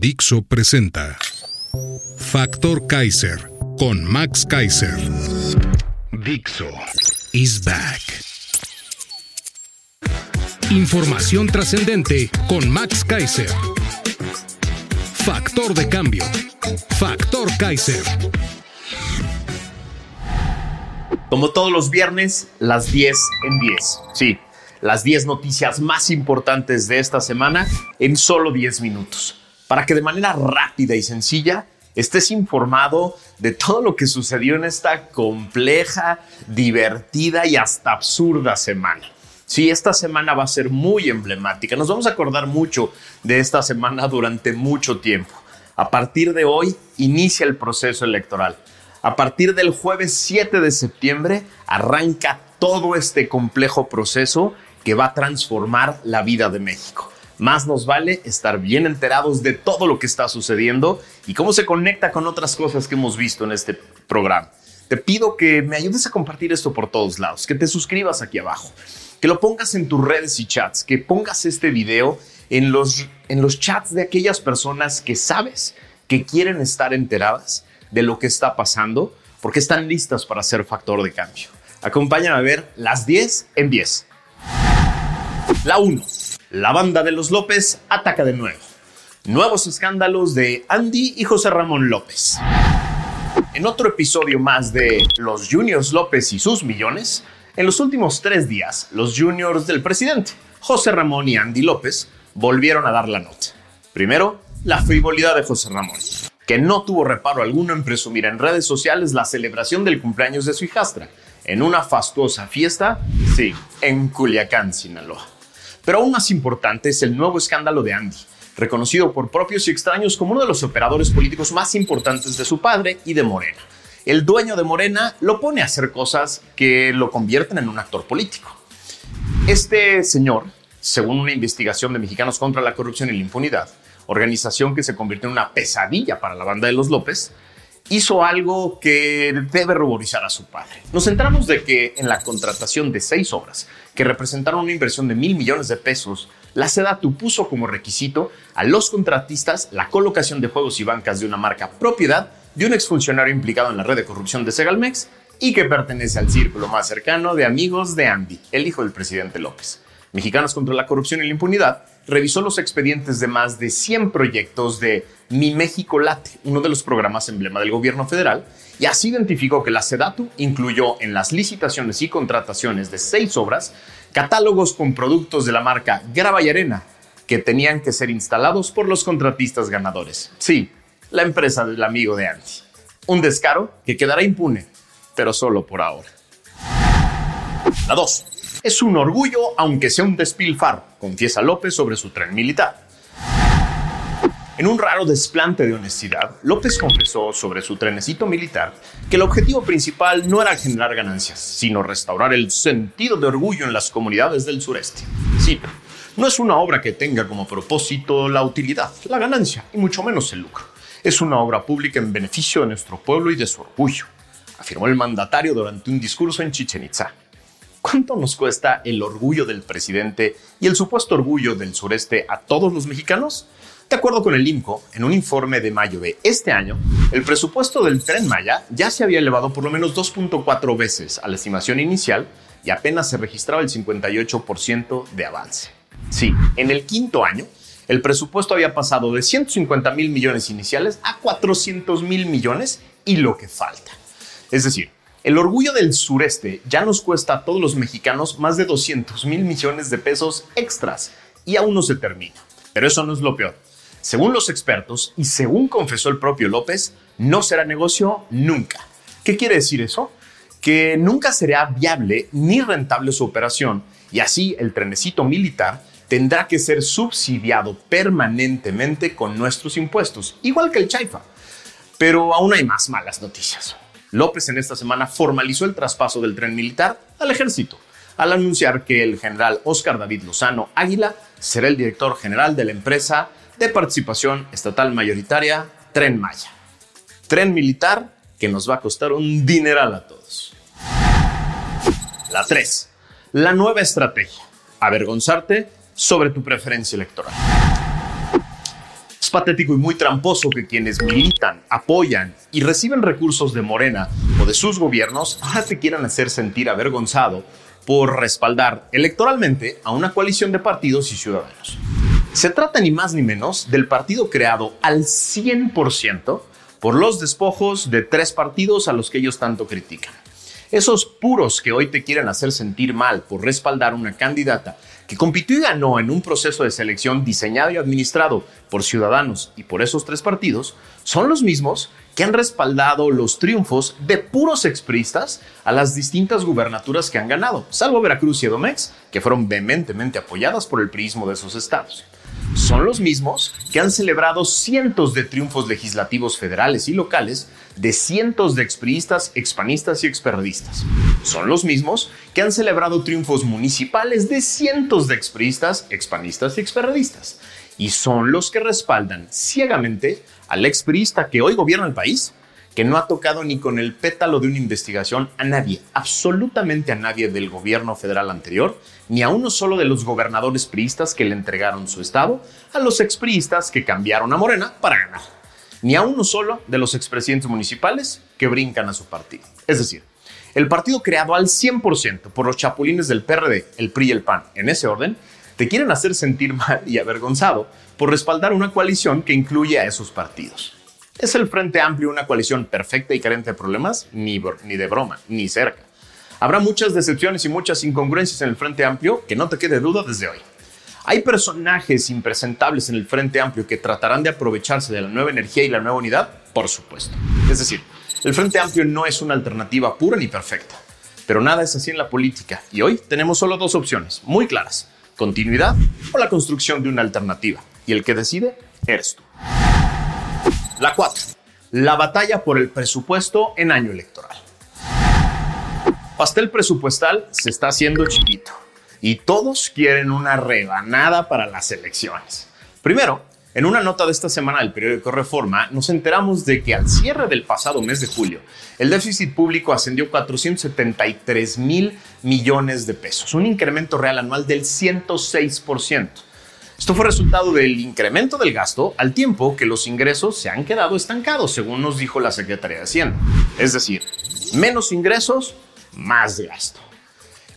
Dixo presenta Factor Kaiser con Max Kaiser. Dixo is back. Información trascendente con Max Kaiser. Factor de cambio. Factor Kaiser. Como todos los viernes, las 10 en 10. Sí, las 10 noticias más importantes de esta semana en solo 10 minutos. Para que de manera rápida y sencilla estés informado de todo lo que sucedió en esta compleja, divertida y hasta absurda semana. Sí, esta semana va a ser muy emblemática. Nos vamos a acordar mucho de esta semana durante mucho tiempo. A partir de hoy inicia el proceso electoral. A partir del jueves 7 de septiembre arranca todo este complejo proceso que va a transformar la vida de México. Más nos vale estar bien enterados de todo lo que está sucediendo y cómo se conecta con otras cosas que hemos visto en este programa. Te pido que me ayudes a compartir esto por todos lados, que te suscribas aquí abajo, que lo pongas en tus redes y chats, que pongas este video en los, en los chats de aquellas personas que sabes que quieren estar enteradas de lo que está pasando porque están listas para ser factor de cambio. Acompáñame a ver las 10 en 10. La 1. La banda de los López ataca de nuevo. Nuevos escándalos de Andy y José Ramón López. En otro episodio más de Los Juniors López y sus millones, en los últimos tres días, los juniors del presidente, José Ramón y Andy López, volvieron a dar la nota. Primero, la frivolidad de José Ramón, que no tuvo reparo alguno en presumir en redes sociales la celebración del cumpleaños de su hijastra, en una fastuosa fiesta, sí, en Culiacán, Sinaloa. Pero aún más importante es el nuevo escándalo de Andy, reconocido por propios y extraños como uno de los operadores políticos más importantes de su padre y de Morena. El dueño de Morena lo pone a hacer cosas que lo convierten en un actor político. Este señor, según una investigación de Mexicanos contra la Corrupción y la Impunidad, organización que se convirtió en una pesadilla para la banda de los López, hizo algo que debe ruborizar a su padre. Nos centramos de que en la contratación de seis obras, que representaron una inversión de mil millones de pesos, la SEDATU puso como requisito a los contratistas la colocación de juegos y bancas de una marca propiedad de un exfuncionario implicado en la red de corrupción de Segalmex y que pertenece al círculo más cercano de amigos de Andy, el hijo del presidente López. Mexicanos contra la Corrupción y la Impunidad revisó los expedientes de más de 100 proyectos de Mi México Late, uno de los programas emblema del gobierno federal, y así identificó que la SEDATU incluyó en las licitaciones y contrataciones de seis obras catálogos con productos de la marca Grava y Arena que tenían que ser instalados por los contratistas ganadores. Sí, la empresa del amigo de Andy. Un descaro que quedará impune, pero solo por ahora. La 2. Es un orgullo, aunque sea un despilfarro, confiesa López sobre su tren militar. En un raro desplante de honestidad, López confesó sobre su trenecito militar que el objetivo principal no era generar ganancias, sino restaurar el sentido de orgullo en las comunidades del sureste. Sí, no es una obra que tenga como propósito la utilidad, la ganancia y mucho menos el lucro. Es una obra pública en beneficio de nuestro pueblo y de su orgullo, afirmó el mandatario durante un discurso en Chichen Itza. ¿Cuánto nos cuesta el orgullo del presidente y el supuesto orgullo del sureste a todos los mexicanos? De acuerdo con el IMCO, en un informe de mayo de este año, el presupuesto del tren Maya ya se había elevado por lo menos 2.4 veces a la estimación inicial y apenas se registraba el 58% de avance. Sí, en el quinto año, el presupuesto había pasado de 150 mil millones iniciales a 400 mil millones y lo que falta. Es decir, el orgullo del sureste ya nos cuesta a todos los mexicanos más de 200 mil millones de pesos extras y aún no se termina. Pero eso no es lo peor. Según los expertos y según confesó el propio López, no será negocio nunca. ¿Qué quiere decir eso? Que nunca será viable ni rentable su operación y así el trenecito militar tendrá que ser subsidiado permanentemente con nuestros impuestos, igual que el Chaifa. Pero aún hay más malas noticias. López en esta semana formalizó el traspaso del tren militar al ejército, al anunciar que el general Oscar David Lozano Águila será el director general de la empresa de participación estatal mayoritaria Tren Maya. Tren militar que nos va a costar un dineral a todos. La 3. La nueva estrategia. Avergonzarte sobre tu preferencia electoral. Es patético y muy tramposo que quienes militan, apoyan y reciben recursos de Morena o de sus gobiernos ahora te quieran hacer sentir avergonzado por respaldar electoralmente a una coalición de partidos y ciudadanos. Se trata ni más ni menos del partido creado al 100% por los despojos de tres partidos a los que ellos tanto critican. Esos puros que hoy te quieren hacer sentir mal por respaldar una candidata que compitió y ganó en un proceso de selección diseñado y administrado por ciudadanos y por esos tres partidos, son los mismos que han respaldado los triunfos de puros expristas a las distintas gubernaturas que han ganado, salvo Veracruz y Edomex, que fueron vehementemente apoyadas por el priismo de esos estados son los mismos que han celebrado cientos de triunfos legislativos federales y locales de cientos de expriistas, expanistas y experdistas. Son los mismos que han celebrado triunfos municipales de cientos de expriistas, expanistas y experdistas. Y son los que respaldan ciegamente al expriista que hoy gobierna el país que no ha tocado ni con el pétalo de una investigación a nadie, absolutamente a nadie del gobierno federal anterior, ni a uno solo de los gobernadores priistas que le entregaron su estado, a los expriistas que cambiaron a Morena para ganar, ni a uno solo de los expresidentes municipales que brincan a su partido. Es decir, el partido creado al 100% por los chapulines del PRD, el PRI y el PAN, en ese orden, te quieren hacer sentir mal y avergonzado por respaldar una coalición que incluye a esos partidos. ¿Es el Frente Amplio una coalición perfecta y carente de problemas? Ni, de broma, ni cerca. Habrá muchas decepciones y muchas incongruencias en el Frente Amplio, que no te quede duda desde hoy. Hay personajes impresentables en el Frente Amplio que tratarán de aprovecharse de la nueva energía y la nueva unidad, por supuesto. Es decir, el Frente Amplio no es una alternativa pura ni perfecta, pero nada es así en la política y hoy tenemos solo dos opciones muy claras, continuidad o la construcción de una alternativa, y el que decide eres tú. La 4. La batalla por el presupuesto en año electoral. Pastel presupuestal se está haciendo chiquito y todos quieren una rebanada para las elecciones. Primero, en una nota de esta semana del periódico Reforma, nos enteramos de que al cierre del pasado mes de julio, el déficit público ascendió 473 mil millones de pesos, un incremento real anual del 106%. Esto fue resultado del incremento del gasto al tiempo que los ingresos se han quedado estancados, según nos dijo la Secretaría de Hacienda. Es decir, menos ingresos, más gasto.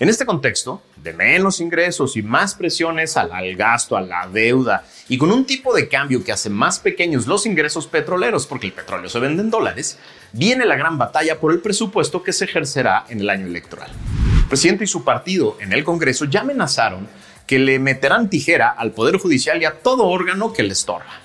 En este contexto, de menos ingresos y más presiones al, al, gasto, a la deuda, y con un tipo de cambio que hace más pequeños los ingresos petroleros, porque el petróleo se vende en dólares, viene la gran batalla por el presupuesto que se ejercerá en el año electoral. El presidente y su partido en el Congreso ya amenazaron que le meterán tijera al Poder Judicial y a todo órgano que le estorba.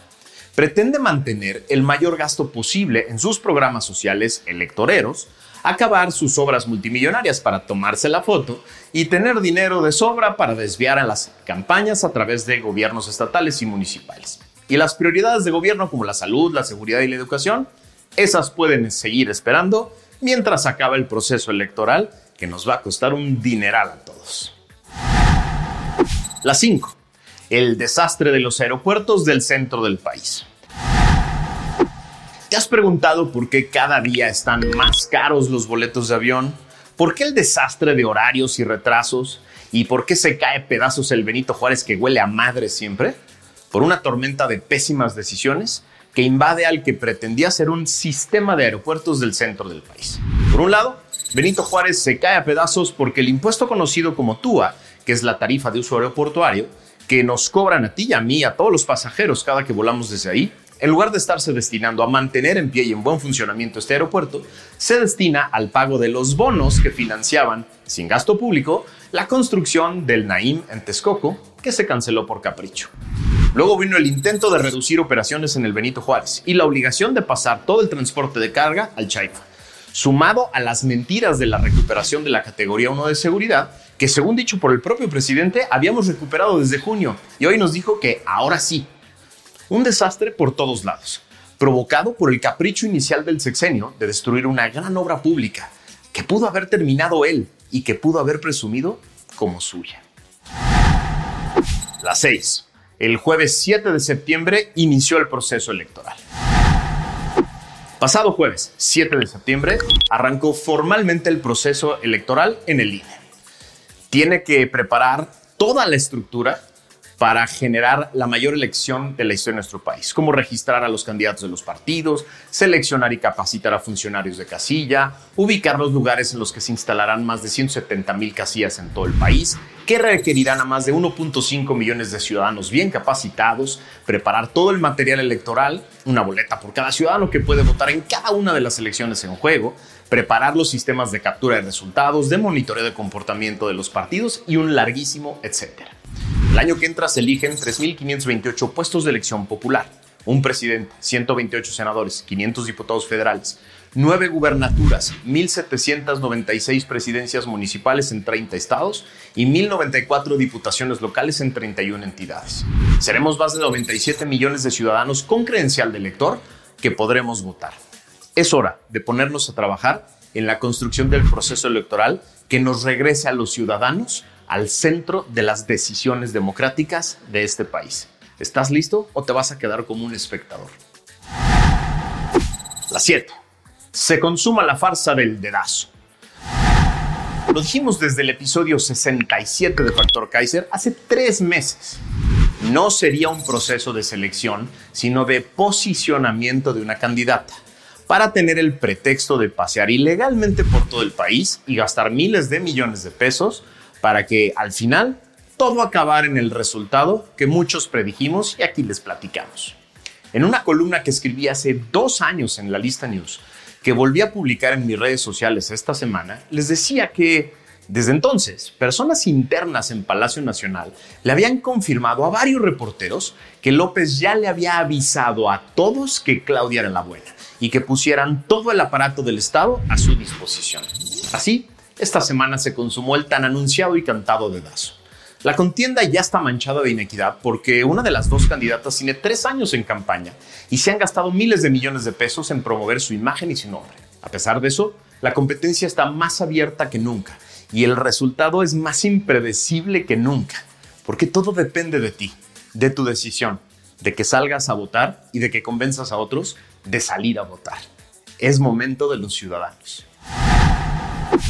Pretende mantener el mayor gasto posible en sus programas sociales electoreros, acabar sus obras multimillonarias para tomarse la foto y tener dinero de sobra para desviar a las campañas a través de gobiernos estatales y municipales. Y las prioridades de gobierno como la salud, la seguridad y la educación, esas pueden seguir esperando mientras acaba el proceso electoral que nos va a costar un dineral a todos. La 5. El desastre de los aeropuertos del centro del país. ¿Te has preguntado por qué cada día están más caros los boletos de avión? ¿Por qué el desastre de horarios y retrasos? ¿Y por qué se cae pedazos el Benito Juárez que huele a madre siempre? Por una tormenta de pésimas decisiones que invade al que pretendía ser un sistema de aeropuertos del centro del país. Por un lado, Benito Juárez se cae a pedazos porque el impuesto conocido como TUA que es la tarifa de uso aeroportuario, que nos cobran a ti y a mí, a todos los pasajeros cada que volamos desde ahí, en lugar de estarse destinando a mantener en pie y en buen funcionamiento este aeropuerto, se destina al pago de los bonos que financiaban, sin gasto público, la construcción del Naim en Texcoco, que se canceló por capricho. Luego vino el intento de reducir operaciones en el Benito Juárez y la obligación de pasar todo el transporte de carga al Chaifa, sumado a las mentiras de la recuperación de la categoría 1 de seguridad que según dicho por el propio presidente habíamos recuperado desde junio y hoy nos dijo que ahora sí. Un desastre por todos lados, provocado por el capricho inicial del sexenio de destruir una gran obra pública que pudo haber terminado él y que pudo haber presumido como suya. La 6. El jueves 7 de septiembre inició el proceso electoral. Pasado jueves 7 de septiembre arrancó formalmente el proceso electoral en el INE. Tiene que preparar toda la estructura para generar la mayor elección de la historia de nuestro país, como registrar a los candidatos de los partidos, seleccionar y capacitar a funcionarios de casilla, ubicar los lugares en los que se instalarán más de 170 mil casillas en todo el país, que requerirán a más de 1.5 millones de ciudadanos bien capacitados, preparar todo el material electoral, una boleta por cada ciudadano que puede votar en cada una de las elecciones en juego, preparar los sistemas de captura de resultados, de monitoreo de comportamiento de los partidos y un larguísimo etcétera. El año que entra se eligen 3.528 puestos de elección popular, un presidente, 128 senadores, 500 diputados federales, 9 gubernaturas, 1.796 presidencias municipales en 30 estados y 1.094 diputaciones locales en 31 entidades. Seremos más de 97 millones de ciudadanos con credencial de elector que podremos votar. Es hora de ponernos a trabajar en la construcción del proceso electoral que nos regrese a los ciudadanos al centro de las decisiones democráticas de este país. ¿Estás listo o te vas a quedar como un espectador? La 7. Se consuma la farsa del dedazo. Lo dijimos desde el episodio 67 de Factor Kaiser hace tres meses. No sería un proceso de selección, sino de posicionamiento de una candidata para tener el pretexto de pasear ilegalmente por todo el país y gastar miles de millones de pesos para que al final todo acabara en el resultado que muchos predijimos y aquí les platicamos. En una columna que escribí hace dos años en la lista News, que volví a publicar en mis redes sociales esta semana, les decía que desde entonces, personas internas en Palacio Nacional le habían confirmado a varios reporteros que López ya le había avisado a todos que Claudia era la buena y que pusieran todo el aparato del Estado a su disposición. Así, esta semana se consumó el tan anunciado y cantado dedazo. La contienda ya está manchada de inequidad porque una de las dos candidatas tiene tres años en campaña y se han gastado miles de millones de pesos en promover su imagen y su nombre. A pesar de eso, la competencia está más abierta que nunca y el resultado es más impredecible que nunca, porque todo depende de ti, de tu decisión, de que salgas a votar y de que convenzas a otros de salir a votar. Es momento de los ciudadanos.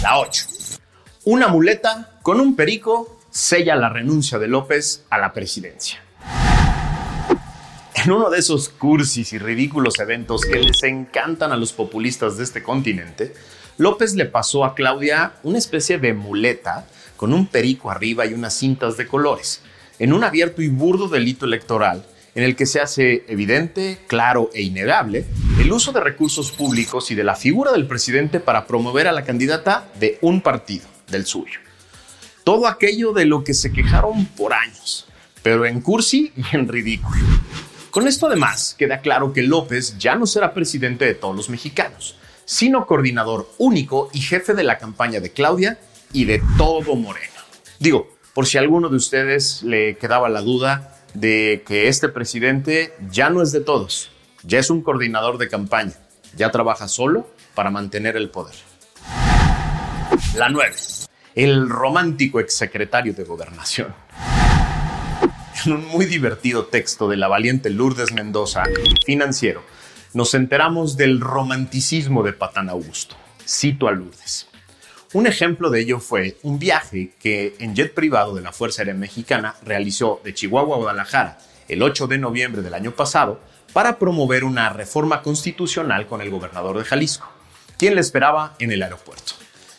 La 8. Una muleta con un perico sella la renuncia de López a la presidencia. En uno de esos cursis y ridículos eventos que les encantan a los populistas de este continente, López le pasó a Claudia una especie de muleta con un perico arriba y unas cintas de colores, en un abierto y burdo delito electoral en el que se hace evidente, claro e innegable el uso de recursos públicos y de la figura del presidente para promover a la candidata de un partido, del suyo. Todo aquello de lo que se quejaron por años, pero en cursi y en ridículo. Con esto además queda claro que López ya no será presidente de todos los mexicanos, sino coordinador único y jefe de la campaña de Claudia y de todo Moreno. Digo, por si a alguno de ustedes le quedaba la duda, de que este presidente ya no es de todos, ya es un coordinador de campaña, ya trabaja solo para mantener el poder. La 9. El romántico exsecretario de Gobernación. En un muy divertido texto de la valiente Lourdes Mendoza, financiero, nos enteramos del romanticismo de Patán Augusto. Cito a Lourdes. Un ejemplo de ello fue un viaje que en jet privado de la Fuerza Aérea Mexicana realizó de Chihuahua a Guadalajara el 8 de noviembre del año pasado para promover una reforma constitucional con el gobernador de Jalisco, quien le esperaba en el aeropuerto.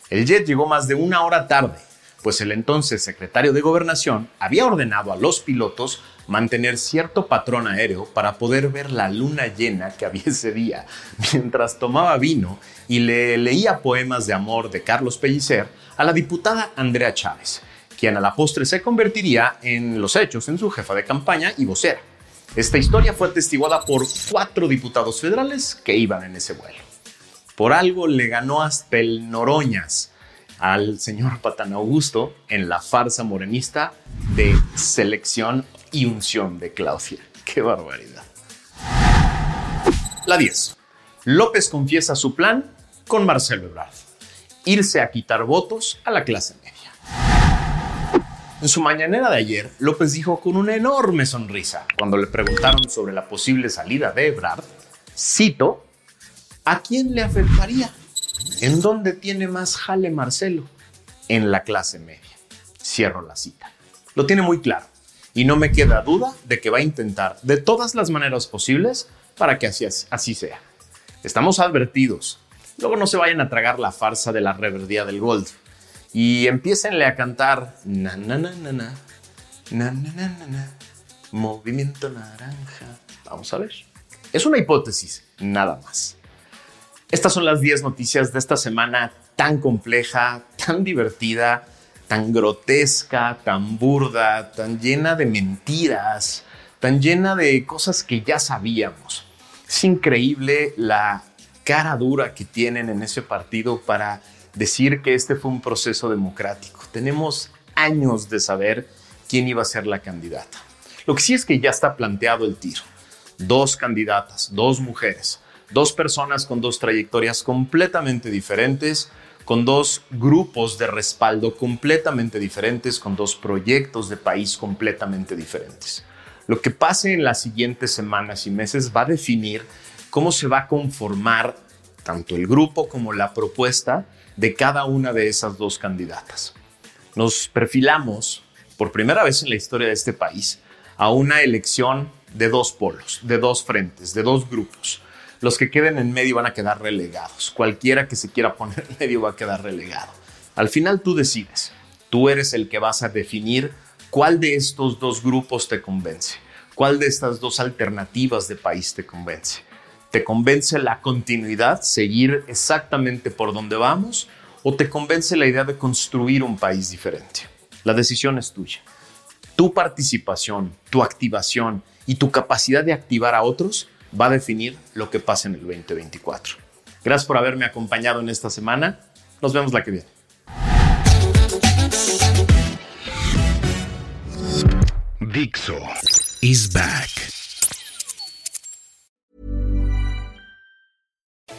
El jet llegó más de una hora tarde, pues el entonces secretario de Gobernación había ordenado a los pilotos mantener cierto patrón aéreo para poder ver la luna llena que había ese día, mientras tomaba vino y le leía poemas de amor de Carlos Pellicer a la diputada Andrea Chávez, quien a la postre se convertiría en los hechos en su jefa de campaña y vocera. Esta historia fue atestiguada por cuatro diputados federales que iban en ese vuelo. Por algo le ganó hasta el Noroñas al señor Patán Augusto en la farsa morenista de selección y unción de Claudia. ¡Qué barbaridad! La 10. López confiesa su plan con Marcelo Ebrard. Irse a quitar votos a la clase media. En su mañanera de ayer, López dijo con una enorme sonrisa, cuando le preguntaron sobre la posible salida de Ebrard, cito, ¿a quién le afectaría? ¿En dónde tiene más jale Marcelo? En la clase media. Cierro la cita. Lo tiene muy claro y no me queda duda de que va a intentar de todas las maneras posibles para que así, sea. Estamos advertidos. Luego no se vayan a tragar la farsa de la reverdía del Gold y empiecenle a cantar na na movimiento naranja. Vamos a ver. Es una hipótesis, nada más. Estas son las 10 noticias de esta semana tan compleja, tan divertida, tan grotesca, tan burda, tan llena de mentiras, tan llena de cosas que ya sabíamos. Es increíble la cara dura que tienen en ese partido para decir que este fue un proceso democrático. Tenemos años de saber quién iba a ser la candidata. Lo que sí es que ya está planteado el tiro. Dos candidatas, dos mujeres, dos personas con dos trayectorias completamente diferentes, con dos grupos de respaldo completamente diferentes, con dos proyectos de país completamente diferentes. Lo que pase en las siguientes semanas y meses va a definir cómo se va a conformar tanto el grupo como la propuesta de cada una de esas dos candidatas. Nos perfilamos por primera vez en la historia de este país a una elección de dos polos, de dos frentes, de dos grupos. Los que queden en medio van a quedar relegados. Cualquiera que se quiera poner en medio va a quedar relegado. Al final tú decides. Tú eres el que vas a definir cuál de estos dos grupos te convence, cuál de estas dos alternativas de país te convence. ¿Te convence la continuidad, seguir exactamente por donde vamos? ¿O te convence la idea de construir un país diferente? La decisión es tuya. Tu participación, tu activación y tu capacidad de activar a otros va a definir lo que pasa en el 2024. Gracias por haberme acompañado en esta semana. Nos vemos la que viene. Dixo is back.